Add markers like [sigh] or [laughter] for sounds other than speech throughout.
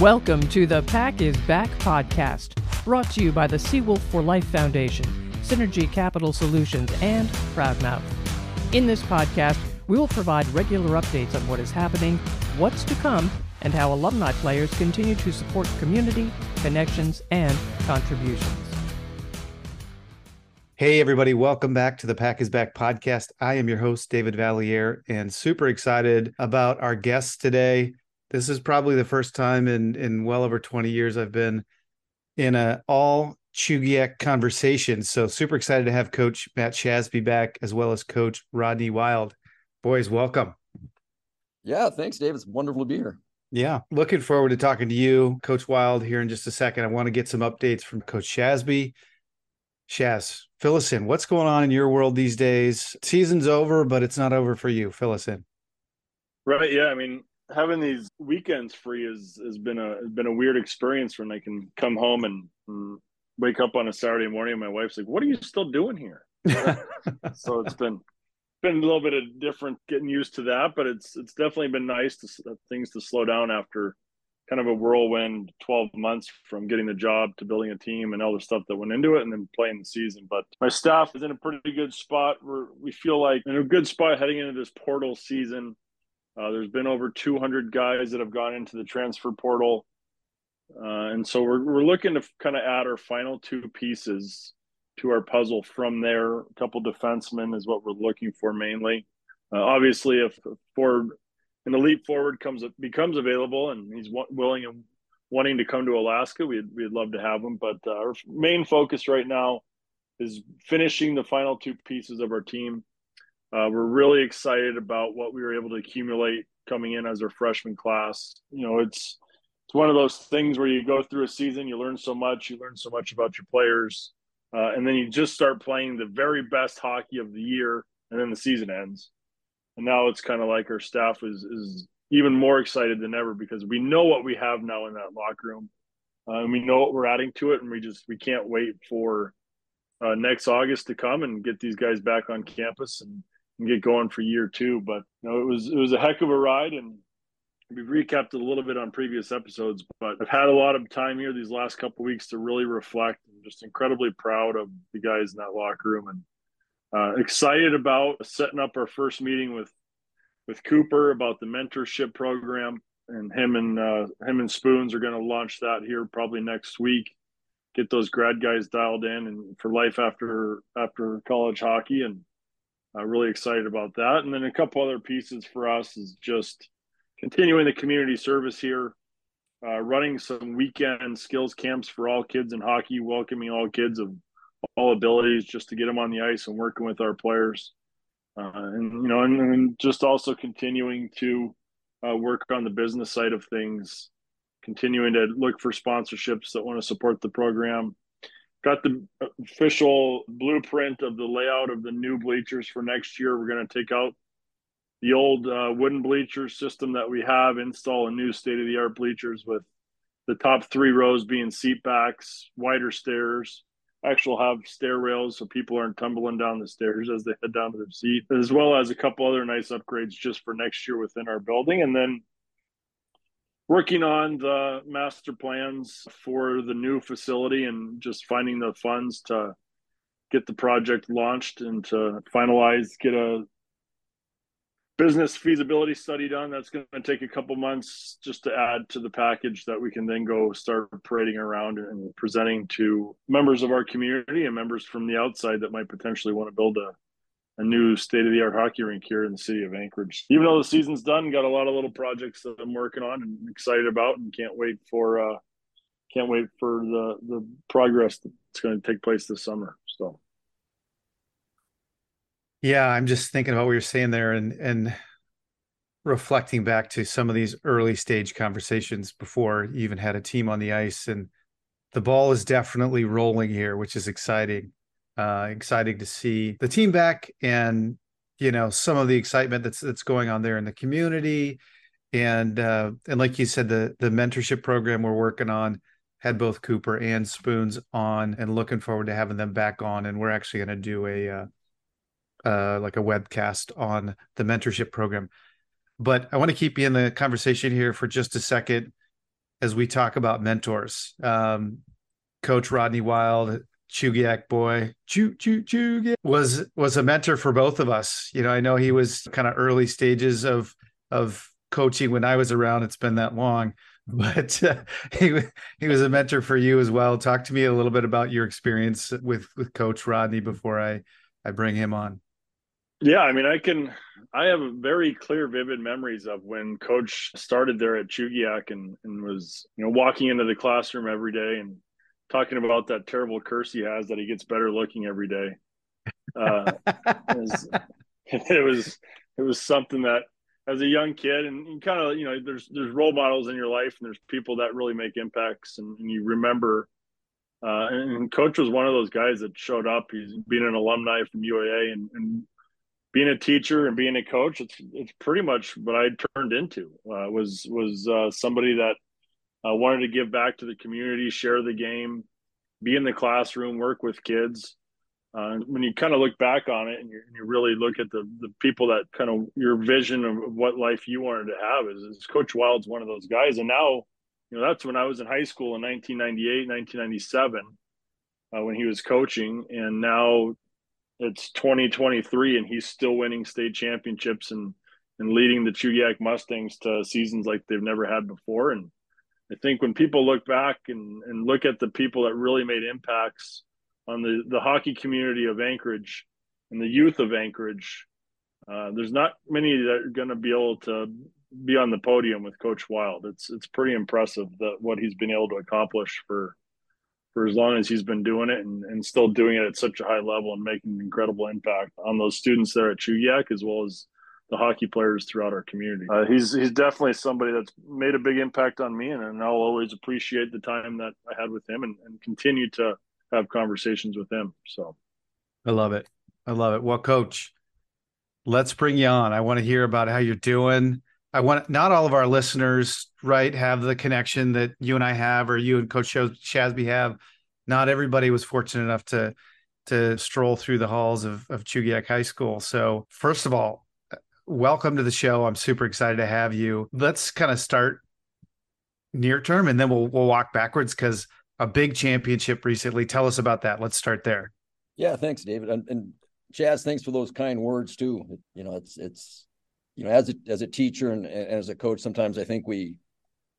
Welcome to the Pack is Back podcast, brought to you by the Seawolf for Life Foundation, Synergy Capital Solutions, and Proudmouth. In this podcast, we will provide regular updates on what is happening, what's to come, and how alumni players continue to support community, connections, and contributions. Hey, everybody, welcome back to the Pack is Back podcast. I am your host, David Vallieres, and super excited about our guests today. This is probably the first time in in well over 20 years I've been in a all Chugiak conversation. So super excited to have Coach Matt Shasby back as well as Coach Rodney Wild. Boys, welcome. Yeah, thanks, Dave. It's wonderful to be here. Yeah, looking forward to talking to you, Coach Wild, here in just a second. I want to get some updates from Coach Shasby. Shaz, fill us in. What's going on in your world these days? Season's over, but it's not over for you. Fill us in. Right. Yeah. I mean, having these weekends free has has been a has been a weird experience when I can come home and, and wake up on a Saturday morning and my wife's like, "What are you still doing here?" [laughs] so it's been been a little bit of different getting used to that, but it's it's definitely been nice to uh, things to slow down after kind of a whirlwind 12 months from getting the job to building a team and all the stuff that went into it and then playing the season. But my staff is in a pretty good spot. We're we feel like in a good spot heading into this portal season uh, there's been over 200 guys that have gone into the transfer portal. Uh, and so we're, we're looking to kind of add our final two pieces to our puzzle from there. A couple defensemen is what we're looking for mainly. Uh, obviously, if Ford, an elite forward comes becomes available and he's willing and wanting to come to Alaska, we'd we'd love to have him. But uh, our main focus right now is finishing the final two pieces of our team uh, we're really excited about what we were able to accumulate coming in as our freshman class. You know, it's it's one of those things where you go through a season, you learn so much, you learn so much about your players, uh, and then you just start playing the very best hockey of the year, and then the season ends. And now it's kind of like our staff is is even more excited than ever because we know what we have now in that locker room, uh, and we know what we're adding to it, and we just we can't wait for uh, next August to come and get these guys back on campus and and get going for year two. But you know, it was it was a heck of a ride, and we've recapped it a little bit on previous episodes. But I've had a lot of time here these last couple weeks to really reflect. I'm just incredibly proud of the guys in that locker room, and uh, excited about setting up our first meeting with with Cooper about the mentorship program. And him and uh, him and Spoons are going to launch that here probably next week. Get those grad guys dialed in and for life after after college hockey and uh, really excited about that. And then a couple other pieces for us is just continuing the community service here, uh, running some weekend skills camps for all kids in hockey, welcoming all kids of all abilities just to get them on the ice and working with our players. Uh, and, you know, and, and, just also continuing to uh, work on the business side of things, continuing to look for sponsorships that want to support the program got the official blueprint of the layout of the new bleachers for next year. We're going to take out the old uh, wooden bleacher system that we have, install a new state of the art bleachers with the top three rows being seat backs, wider stairs. Actually, have stair rails so people aren't tumbling down the stairs as they head down to their seat, as well as a couple other nice upgrades just for next year within our building. And then working on the master plans for the new facility and just finding the funds to get the project launched and to finalize get a business feasibility study done that's going to take a couple months just to add to the package that we can then go start parading around and presenting to members of our community and members from the outside that might potentially want to build a a new state of the art hockey rink here in the city of Anchorage. Even though the season's done, got a lot of little projects that I'm working on and excited about, and can't wait for uh, can't wait for the the progress that's going to take place this summer. So, yeah, I'm just thinking about what you're saying there, and and reflecting back to some of these early stage conversations before you even had a team on the ice, and the ball is definitely rolling here, which is exciting uh, exciting to see the team back and you know some of the excitement that's that's going on there in the community. And uh, and like you said the the mentorship program we're working on had both Cooper and Spoons on and looking forward to having them back on. And we're actually going to do a uh, uh, like a webcast on the mentorship program. But I want to keep you in the conversation here for just a second as we talk about mentors. Um, Coach Rodney Wild, Chugiak boy, Chu Chu Chu was was a mentor for both of us. You know, I know he was kind of early stages of of coaching when I was around. It's been that long, [laughs] but uh, he he was a mentor for you as well. Talk to me a little bit about your experience with with Coach Rodney before I I bring him on. Yeah, I mean, I can. I have very clear, vivid memories of when Coach started there at Chugiak and and was you know walking into the classroom every day and talking about that terrible curse he has that he gets better looking every day. Uh, [laughs] it, was, it was it was something that as a young kid and kind of you know there's there's role models in your life and there's people that really make impacts and, and you remember uh, and, and, coach was one of those guys that showed up he's being an alumni from uaa and, and being a teacher and being a coach it's it's pretty much what i turned into uh, was was uh, somebody that uh, wanted to give back to the community, share the game, be in the classroom, work with kids. Uh, when you kind of look back on it and you, you, really look at the the people that kind of your vision of what life you wanted to have is, is Coach Wild's one of those guys. And now, you know, that's when I was in high school in 1998, 1997, uh, when he was coaching. And now it's 2023 and he's still winning state championships and, and leading the Chugiak Mustangs to seasons like they've never had before. And, I think when people look back and, and look at the people that really made impacts on the, the hockey community of Anchorage and the youth of Anchorage, uh, there's not many that are going to be able to be on the podium with Coach Wild. It's it's pretty impressive that what he's been able to accomplish for for as long as he's been doing it and, and still doing it at such a high level and making an incredible impact on those students there at Chugiak as well as the hockey players throughout our community. Uh, he's he's definitely somebody that's made a big impact on me, and, and I'll always appreciate the time that I had with him, and, and continue to have conversations with him. So, I love it. I love it. Well, Coach, let's bring you on. I want to hear about how you're doing. I want not all of our listeners, right, have the connection that you and I have, or you and Coach Shasby have. Not everybody was fortunate enough to to stroll through the halls of, of Chugiak High School. So, first of all, welcome to the show. I'm super excited to have you. Let's kind of start near term and then we'll we'll walk backwards because a big championship recently. Tell us about that. Let's start there. Yeah, thanks, David. And, and Shaz, thanks for those kind words too. You know, it's it's you know, as a as a teacher and, and as a coach, sometimes I think we,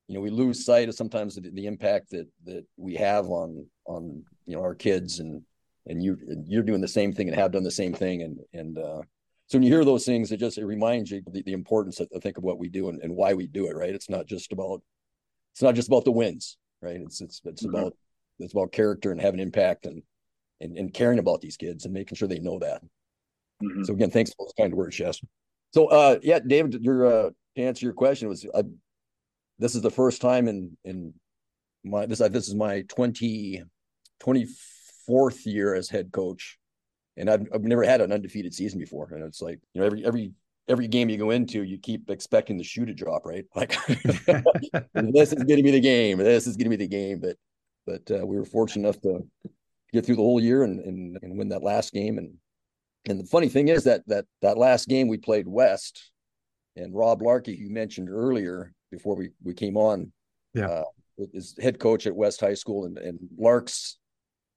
you know, we lose sight of sometimes the, the impact that that we have on on you know our kids and and you you're doing the same thing and have done the same thing and and uh so when you hear those things, it just it reminds you the, the importance, I think, of what we do and, and why we do it. Right? It's not just about it's not just about the wins, right? It's it's it's mm-hmm. about it's about character and having impact and, and and caring about these kids and making sure they know that. Mm-hmm. So again, thanks for those kind words, Jess. So uh yeah, David, your uh to answer your question was I, this is the first time in in my this this is my 20 24th year as head coach and I've, I've never had an undefeated season before. And it's like, you know, every, every, every game you go into, you keep expecting the shoe to drop, right? [laughs] Like [laughs] this is going to be the game. This is going to be the game. But, but uh, we were fortunate enough to get through the whole year and, and, and win that last game. And, and the funny thing is that, that, that last game we played West and Rob Larkey, you mentioned earlier before we, we came on, yeah. Uh, is head coach at West High School and, and Lark's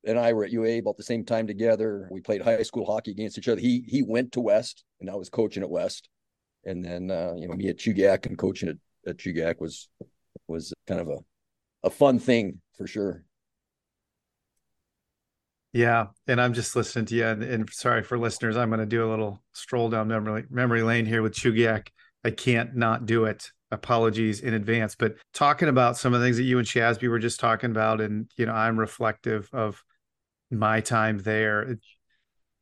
and I were at UA about the same time together. We played high school hockey against each other. He he went to West, and I was coaching at West. And then uh, you know me at Chugiak and coaching at, at Chugiak was was kind of a a fun thing for sure. Yeah, and I'm just listening to you. And, and sorry for listeners, I'm going to do a little stroll down memory memory lane here with Chugiak. I can't not do it. Apologies in advance. But talking about some of the things that you and Shasby were just talking about, and you know, I'm reflective of my time there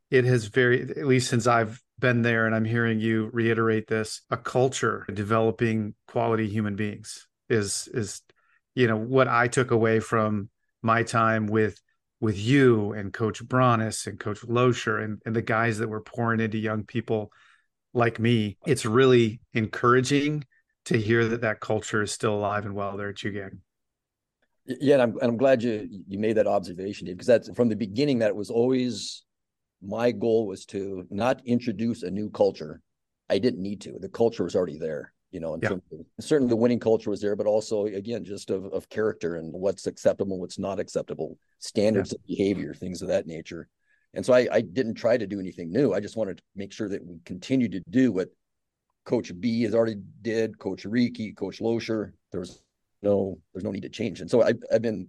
it, has very at least since i've been there and i'm hearing you reiterate this a culture developing quality human beings is is you know what i took away from my time with with you and coach Bronis and coach Loescher and, and the guys that were pouring into young people like me it's really encouraging to hear that that culture is still alive and well there at Chugiak. Yeah, and I'm and I'm glad you you made that observation, Dave, because that's from the beginning that it was always my goal was to not introduce a new culture. I didn't need to. The culture was already there. you know, yeah. of, certainly the winning culture was there, but also again, just of, of character and what's acceptable, what's not acceptable, standards yeah. of behavior, things of that nature. And so I, I didn't try to do anything new. I just wanted to make sure that we continue to do what Coach B has already did, Coach Riki, Coach Loescher. There was no, there's no need to change. And so I, I've been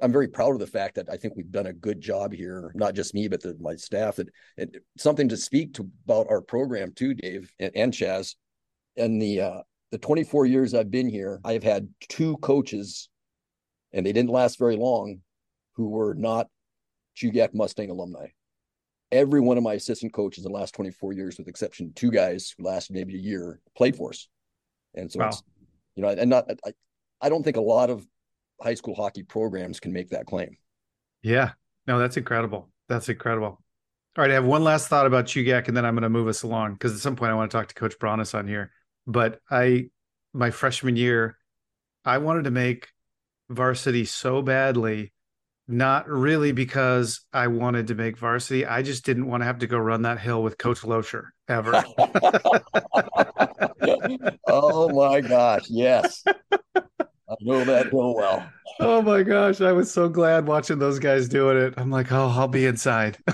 I'm very proud of the fact that I think we've done a good job here, not just me, but the, my staff. And, and, something to speak to about our program too, Dave and, and Shaz. And the uh, the 24 years I've been here, I've had two coaches, and they didn't last very long, who were not Chugiak Mustang alumni. Every one of my assistant coaches in the last 24 years, with exception two guys who lasted maybe a year, played for us. And so wow. it's, you know, and not I, I don't think a lot of high school hockey programs can make that claim. Yeah, no, that's incredible. That's incredible. All right, I have one last thought about Chugiak, and then I'm going to move us along because at some point I want to talk to Coach Bronis on here. But I, my freshman year, I wanted to make varsity so badly, not really because I wanted to make varsity. I just didn't want to have to go run that hill with Coach Loescher ever. [laughs] oh my gosh, yes. [laughs] Know that real well. [laughs] Oh my gosh, I was so glad watching those guys doing it. I'm like, oh, I'll be inside. [laughs]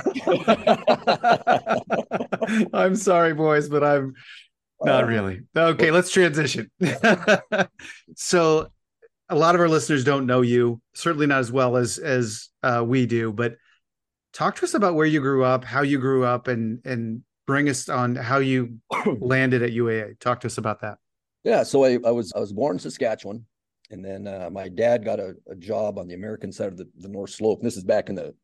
I'm sorry, boys, but I'm not uh, really. Okay, let's transition. [laughs] so, a lot of our listeners don't know you, certainly not as well as as uh, we do. But talk to us about where you grew up, how you grew up, and and bring us on how you [coughs] landed at UAA. Talk to us about that. Yeah, so I, I was I was born in Saskatchewan and then uh, my dad got a, a, job on the American side of the, the North Slope. And this is back in the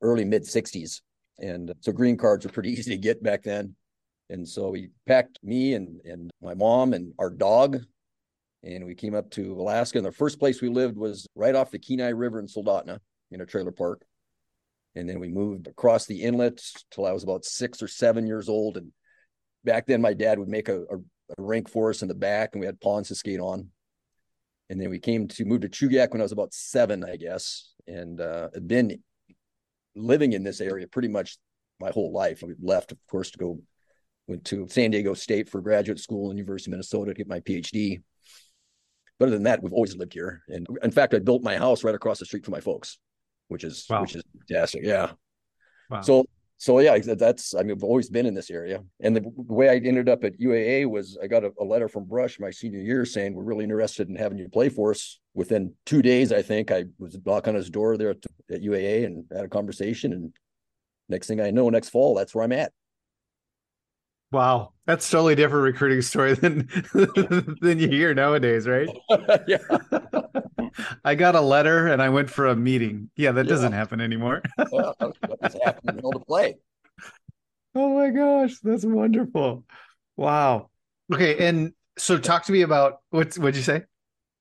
early mid 60s. And so green cards were pretty [laughs] easy to get back then. And so he packed me and, and my mom and our dog. And we came up to Alaska. And the first place we lived was right off the Kenai River in Soldotna in a trailer park. And then we moved across the inlet till I was about six or seven years old. And back then, my dad would make a, a, a rink for us in the back, and we had ponds to skate on and then we came to move to Chugiak when I was about seven, I guess, and uh, been living in this area pretty much my whole life. I left, of course, to go went to San Diego State for graduate school in University of Minnesota to get my PhD. But other than that, we've always lived here, and in fact, I built my house right across the street from my folks, which is wow. which is fantastic. Yeah. Wow. So so yeah, that's I mean, I've always been in this area, and the way I ended up at UAA was I got a, a, letter from Brush my senior year saying we're really interested in having you play for us. Within two days, I think I was knocking on his door there at, at UAA and had a conversation, and next thing I know, next fall, that's where I'm at. Wow, that's totally different recruiting story than [laughs] than you hear nowadays, right? [laughs] yeah. [laughs] I got a letter and I went for a meeting. Yeah, that yeah. doesn't happen anymore. [laughs] well, that's happening to play. Oh my gosh, that's wonderful. Wow. Okay, and so talk to me about what's what'd you say?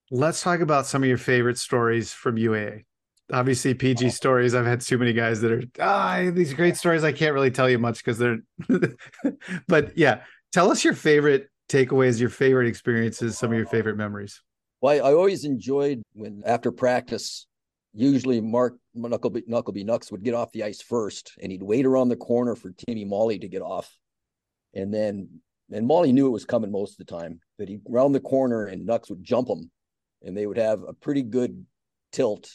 Let's talk about some of your favorite stories from UAA. Obviously, PG stories. I've had too many guys that are ah these great stories. I can't really tell you much because they're. [laughs] but yeah, tell us your favorite takeaways, your favorite experiences, some of your favorite memories. Well, I, I always enjoyed when after practice, usually Mark Knuckleby, Knuckleby Nux would get off the ice first, and he'd wait around the corner for Timmy Molly to get off, and then and Molly knew it was coming most of the time, but he'd round the corner and Nux would jump him, and they would have a pretty good tilt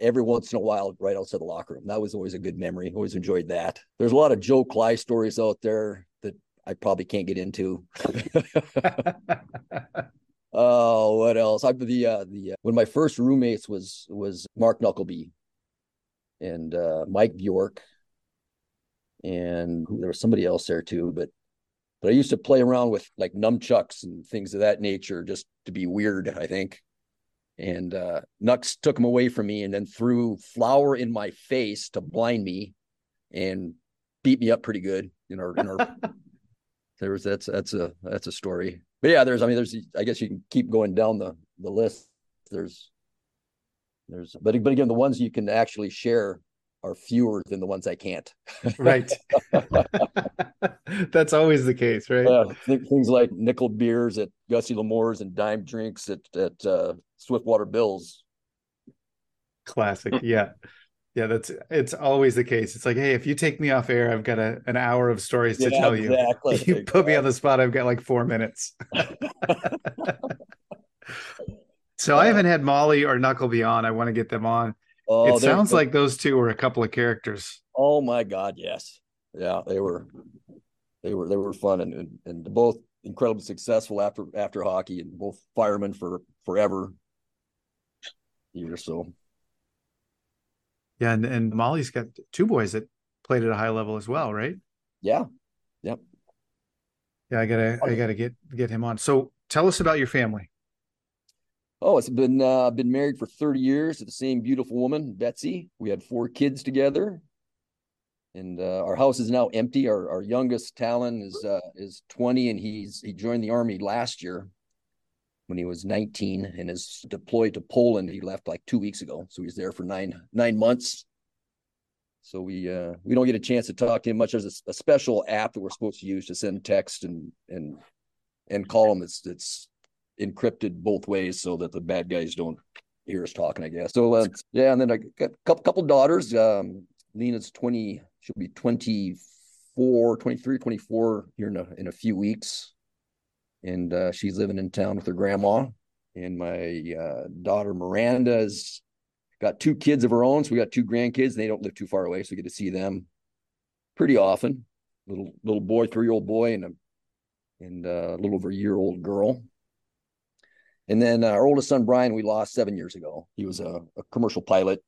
every once in a while right outside the locker room. That was always a good memory. Always enjoyed that. There's a lot of Joe Cly stories out there that I probably can't get into. [laughs] [laughs] [laughs] Oh, what else? I the uh, the uh, when my first roommates was was Mark Knuckleby and uh, Mike Bjork, and there was somebody else there too. But but I used to play around with like nunchucks and things of that nature just to be weird. I think. And uh, Nux took them away from me and then threw flour in my face to blind me and beat me up pretty good in our in our [laughs] there was that's that's a that's a story but yeah, there's I mean there's I guess you can keep going down the the list. There's there's but but again the ones you can actually share are fewer than the ones I can't. [laughs] right. [laughs] That's always the case, right? Uh, things like nickel beers at Gussie L'Amour's and dime drinks at at uh, Swiftwater Bills. Classic, [laughs] yeah. Yeah, that's it's always the case. It's like, hey, if you take me off air, I've got a, an hour of stories to Yeah, tell you. exactly, [laughs] You put me on the spot, I've got like four minutes. [laughs] so I haven't had Molly or Knuckleby on. I want to get them on. Oh, it sounds they're- like those two were a couple of characters. Oh my God, yes. Yeah, they were they were they were fun and and, and both incredibly successful after after hockey and both firemen for forever. Year so. Yeah, and, and Molly's got two boys that played at a high level as well, right? Yeah. Yep. Yeah, I gotta I gotta get get him on. So tell us about your family. Oh, it's been uh been married for 30 years to the same beautiful woman, Betsy. We had four kids together. And uh, our house is now empty. Our our youngest Talon is uh is 20 and he's he joined the army last year when he was 19 and is deployed to Poland. He left like two weeks ago. So he's there for nine nine months. So we uh we don't get a chance to talk to him much. There's a, a special app that we're supposed to use to send text and and and call him. It's it's encrypted both ways so that the bad guys don't hear us talking, I guess. So uh, yeah, and then I got a couple, couple daughters. Um, Lena's 20, she'll be 24, 23, 24 here in a, in a few weeks. And uh, she's living in town with her grandma. And my uh, daughter Miranda's got two kids of her own. So we got two grandkids. And They don't live too far away, so we get to see them pretty often. Little little boy, three year old boy, and a and uh, a little over a year old girl. And then uh, our oldest son Brian, we lost seven years ago. He was a, a commercial pilot,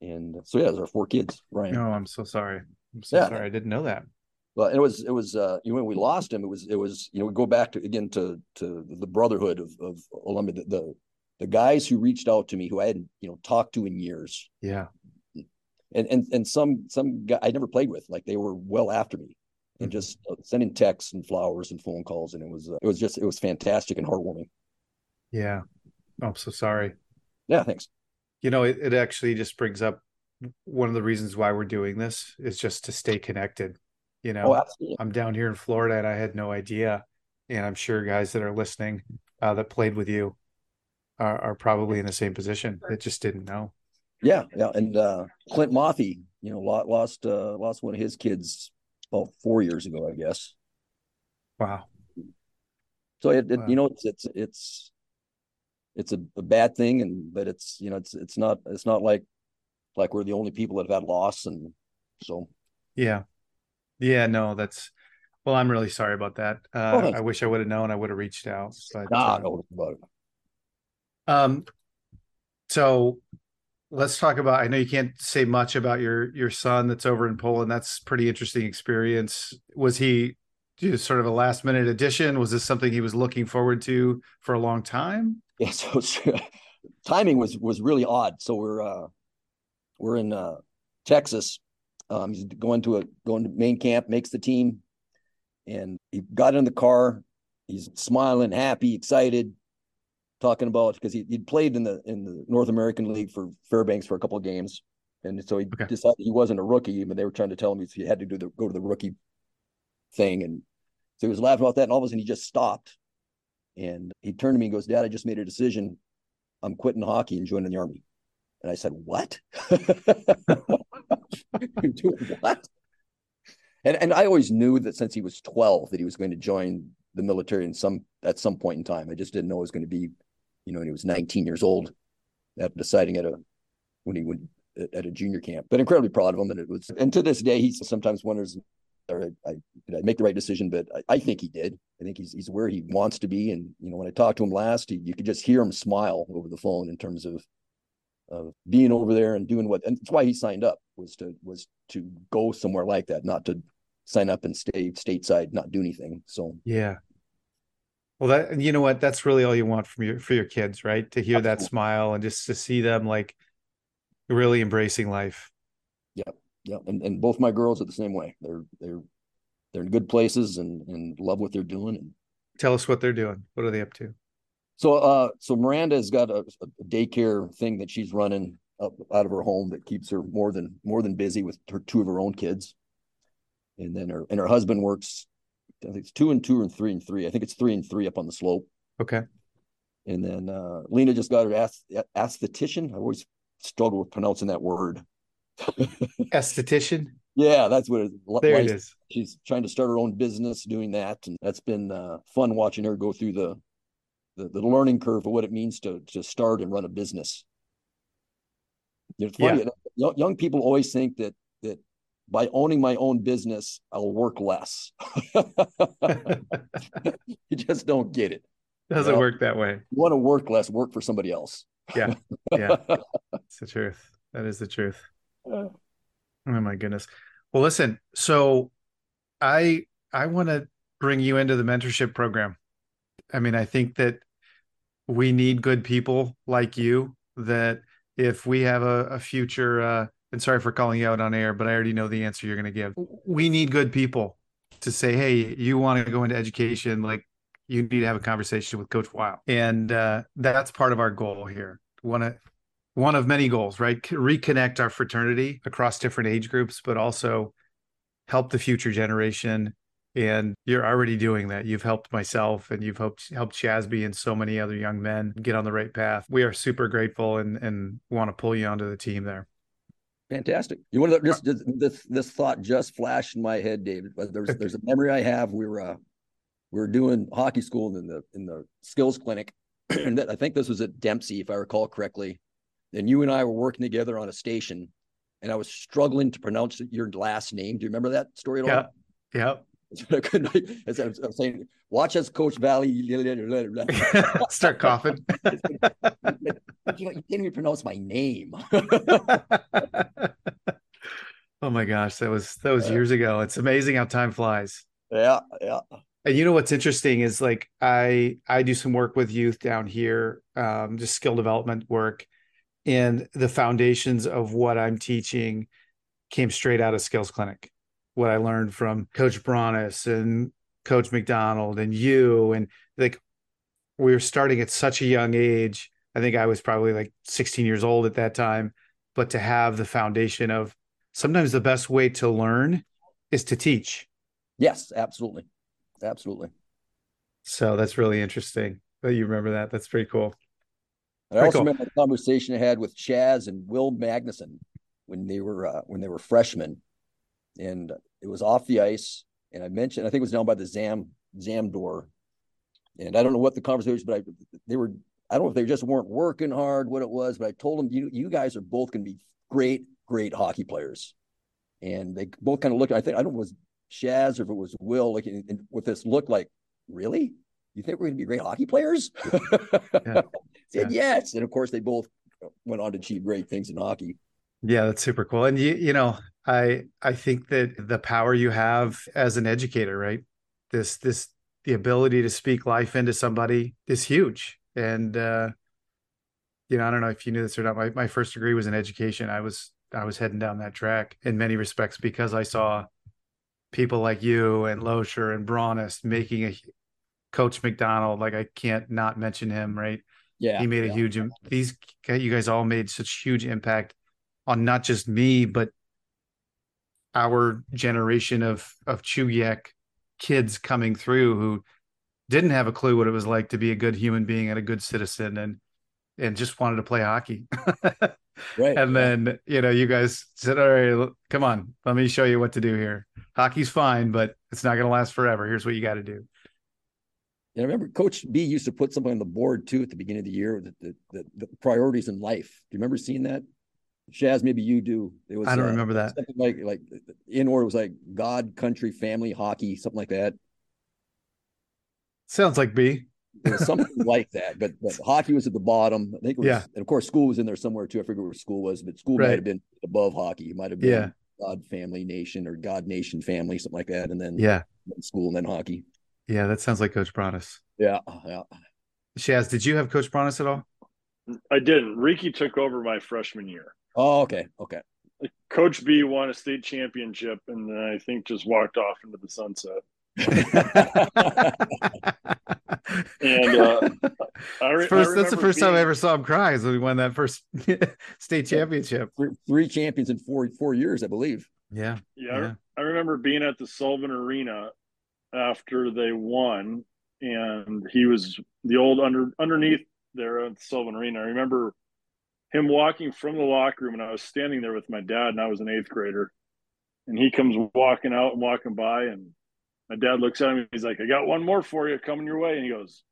and so yeah, those are our four kids. Brian. Oh, I'm so sorry. I'm so Yeah. sorry. I didn't know that. But it was it was uh you know when we lost him, it was it was you know we go back to again to to the brotherhood of of Columbia, the, the the guys who reached out to me who I hadn't you know talked to in years, Yeah. and and and some some guy I never played with, like they were well after me, and Mhm. just uh, sending texts and flowers and phone calls, and it was uh, it was just it was fantastic and heartwarming. Yeah. Oh, I'm so sorry. Yeah, thanks. You know, it, it actually just brings up one of the reasons why we're doing this is just to stay connected. You know, Oh. I'm down here in Florida and I had no idea. And I'm sure guys that are listening uh, that played with you are, are probably in the same position that just didn't know. Yeah, yeah, and uh, Clint Mothy, you know, lo- lost uh, lost one of his kids about four years ago, I guess. Wow. So it, it Wow. you know, it's it's it's it's a, a bad thing, and but it's you know, it's it's not it's not like like we're the only people that have had loss, and so Yeah. Yeah. No, that's, well, I'm really sorry about that. Uh. I wish I would have known. I would have reached out. But, nah, uh, about it. Um, so let's talk about. I know you can't say much about your your son that's over in Poland. That's pretty interesting experience. Was he just sort of a last minute addition? Was this something he was looking forward to for a long time? Yeah, so [laughs] timing was was really odd. So we're uh we're in uh Texas. Um he's going to a going to main camp, makes the team, and he got in the car. He's smiling, happy, excited, talking about because he he'd played in the in the North American League for Fairbanks for a couple of games. And so he Okay. decided he wasn't a rookie, but they were trying to tell him he had to do the go to the rookie thing. And so he was laughing about that, and all of a sudden he just stopped. And he turned to me and goes, Dad, I just made a decision. I'm quitting hockey and joining the army. And I said, What? [laughs] [laughs] You're what? And and I always knew that since he was 12 that he was going to join the military in some at some point in time. I just didn't know it was going to be, you know, when he was 19 years old, after deciding at a when he went at a junior camp. But incredibly proud of him. And it was and to this day he sometimes wonders or I, I did I make the right decision, but I, I think he did. I think he's he's where he wants to be. And you know, when I talked to him last, he, you could just hear him smile over the phone in terms of of being over there and doing what and that's why he signed up was to was to go somewhere like that, not to sign up and stay stateside, not do anything. So Yeah. Well, that you know what? That's really all you want from your for your kids, right? To hear that smile and just to see them like really embracing life. yeah, and, and both my girls are the same way. They're they're they're in good places and and love what they're doing. And Tell us what they're doing. What are they up to? So uh so Miranda has got a, a daycare thing that she's running up out of her home that keeps her more than more than busy with her two of her own kids. And then her and her husband works I think it's two and two and three and three. I think it's three and three up on the slope. Okay. And then uh Lena just got her ath- aesthetician. I always struggle with pronouncing that word. [laughs] Esthetician. Yeah, that's what it, there it is. She's trying to start her own business doing that, and that's been uh, fun watching her go through the, the, the learning curve of what it means to to start and run a business. It's funny. Yeah. Young people always think that that by owning my own business, I'll work less. [laughs] you just don't get it. Doesn't you know? work that way. You want to work less, work for somebody else. yeah. Yeah. It's the truth. That is the truth. Oh my goodness. Well, listen, so I I want to bring you into the mentorship program. I mean, I think that we need good people like you that if we have a, a future uh, and sorry for calling you out on air, but I already know the answer you're going to give. We need good people to say, "Hey, you want to go into education? Like, you need to have a conversation with Coach Wild," and uh, that's part of our goal here. Want to one of many goals, right? Reconnect our fraternity across different age groups, but also help the future generation. And you're already doing that. You've helped myself and you've helped helped Shasby and so many other young men get on the right path. We are super grateful and and want to pull you onto the team there. Fantastic. You want to just, just this this thought just flashed in my head, David. But there's [laughs] there's a memory I have. We were uh, we were doing hockey school in the in the skills clinic, [clears throat] and I think this was at Dempsey, if I recall correctly and you and I were working together on a station, and I was struggling to pronounce your last name. Do you remember that story at all? Yeah. As I was, I was saying, watch us, Coach Valley [laughs] start coughing. [laughs] you can't even pronounce my name. [laughs] oh my gosh, that was that was years ago. It's amazing how time flies. Yeah, yeah. And you know what's interesting is like I I do some work with youth down here, um, just skill development work, and the foundations of what I'm teaching came straight out of Skills Clinic. What I learned from Coach Bronis and Coach McDonald and you, and like we were starting at such a young age. I think I was probably like 16 years old at that time, but to have the foundation of sometimes the best way to learn is to teach. Yes, absolutely. Absolutely. So that's really interesting that you remember that. That's pretty cool. And I also cool. remember a conversation I had with Shaz and Will Magnuson when they were uh, when they were freshmen, and it was off the ice. And I mentioned I think it was down by the Zam Zam door, and I don't know what the conversation, was, but I they were I don't know if they just weren't working hard, what it was, but I told them you you guys are both going to be great great hockey players, and they both kind of looked. I think I don't know if it was Shaz or if it was Will, like and with this look like really you think we're going to be great hockey players? yeah. [laughs] Said yeah. yes. And of course, they both went on to achieve great things in hockey. Yeah, that's super cool. And you, you know, I I think that the power you have as an educator, right? This this the ability to speak life into somebody is huge. And uh, you know, I don't know if you knew this or not. My my first degree was in education. I was I was heading down that track in many respects because I saw people like you and Loescher and Bronis making a Coach McDonald. Like I can't not mention him, right? Yeah, he made a yeah. huge. These you guys all made such huge impact on not just me, but our generation of of Chugiak kids coming through who didn't have a clue what it was like to be a good human being and a good citizen and and just wanted to play hockey. [laughs] right. And then, you know, you guys said, All right, come on, let me show you what to do here. Hockey's fine, but it's not gonna last forever. Here's what you got to do. And I remember Coach B used to put something on the board too at the beginning of the year, the, the, the, the priorities in life. Do you remember seeing that? Shaz, maybe you do. It was I don't uh, remember that. Something like like in order was like God, country, family, hockey, something like that. Sounds like B. something [laughs] like that, but, but hockey was at the bottom. I think it was, yeah. and of course school was in there somewhere too. I forget where school was, but school right. might have been above hockey. It might have been yeah. God, family, nation, or God, nation, family, something like that, and then yeah, school and then hockey. Yeah, that sounds like Coach Bronis. Yeah, yeah. Shaz, did you have Coach Bronis at all? I didn't. Ricky took over my freshman year. Oh, okay, okay. Coach B won a state championship, and then I think just walked off into the sunset. [laughs] and uh, I re- first, I that's the first being, time I ever saw him cry. Is when he won that first [laughs] state championship. Three, three, champions in four four years, I believe. Yeah, yeah. yeah. I, I remember being at the Sullivan Arena after they won, and he was the old under underneath there at the Sullivan Arena. I remember him walking from the locker room, and I was standing there with my dad, and I was an eighth grader, and he comes walking out and walking by, and my dad looks at him. He's like, "I got one more for you, coming your way," and he goes,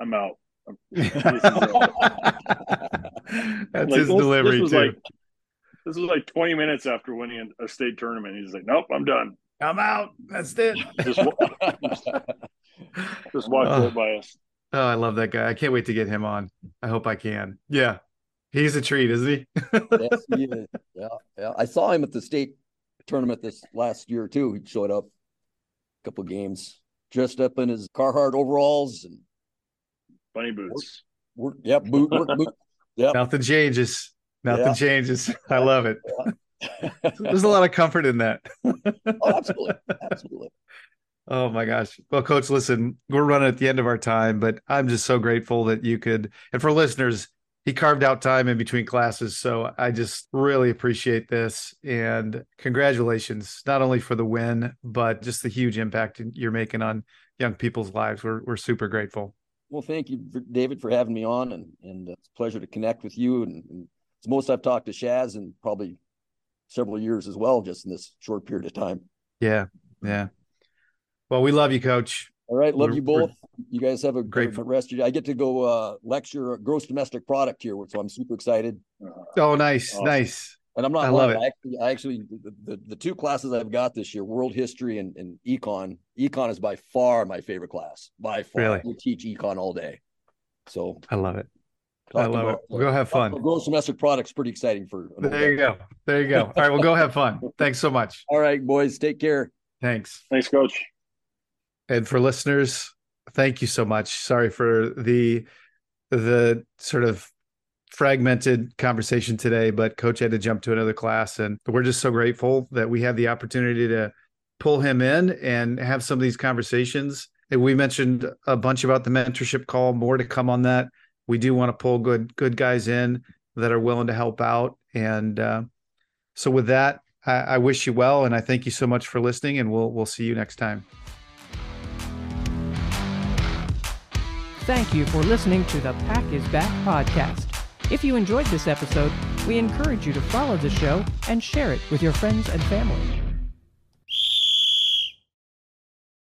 "I'm out." [laughs] That's Like, his this- delivery this too. like this was like 20 minutes after winning a state tournament. He's like, "Nope, I'm done." I'm out. That's it. Just [laughs] just walked Oh. right by us. Oh, I love that guy. I can't wait to get him on. I hope I can. Yeah. He's a treat, isn't he? [laughs] yes, he is. Yeah, yeah. I saw him at the state tournament this last year too. He showed up a couple games, dressed up in his Carhartt overalls and Bunny boots. work. Yep, boot, work boot. [laughs] Yep. Nothing changes. Nothing Yeah. changes. I love it. [laughs] There's a lot of comfort in that. oh, absolutely, absolutely. Oh my gosh. Well, coach, listen, we're running at the end of our time, but I'm just so grateful that you could, and for listeners, he carved out time in between classes. So I just really appreciate this. And congratulations, not only for the win, but just the huge impact you're making on young people's lives. We're, we're super grateful. Well, thank you, David, for having me on, and and uh, it's a pleasure to connect with you. And, and it's the most I've talked to Shaz in probably several years as well, just in this short period of time. Yeah. Yeah. Well, we love you, coach. All right, love We're- you both. You guys have a great grateful. rest of your. I get to go uh, lecture gross domestic product here, so I'm super excited. Uh-huh. Oh, nice. Awesome. Nice. And I'm not I love lying. I actually, I actually the, the, the two classes I've got this year, world history and, and econ. Econ is by far my favorite class. By far, Really? we teach econ all day. So I love it. I talking love it. We'll uh, go have fun. Gross domestic products pretty exciting for. an old There you go. There you go. All right. Well, go have fun. [laughs] Thanks so much. All right, boys, take care. Thanks. Thanks, coach. And for listeners, thank you so much. Sorry for the the sort of fragmented conversation today, but coach had to jump to another class and we're just so grateful that we had the opportunity to pull him in and have some of these conversations. And we mentioned a bunch about the mentorship call, more to come on that. We do want to pull good good guys in that are willing to help out. And uh, so with that, I, I wish you well and I thank you so much for listening and we'll we'll see you next time. Thank you for listening to the Pack is Back podcast. If you enjoyed this episode, we encourage you to follow the show and share it with your friends and family.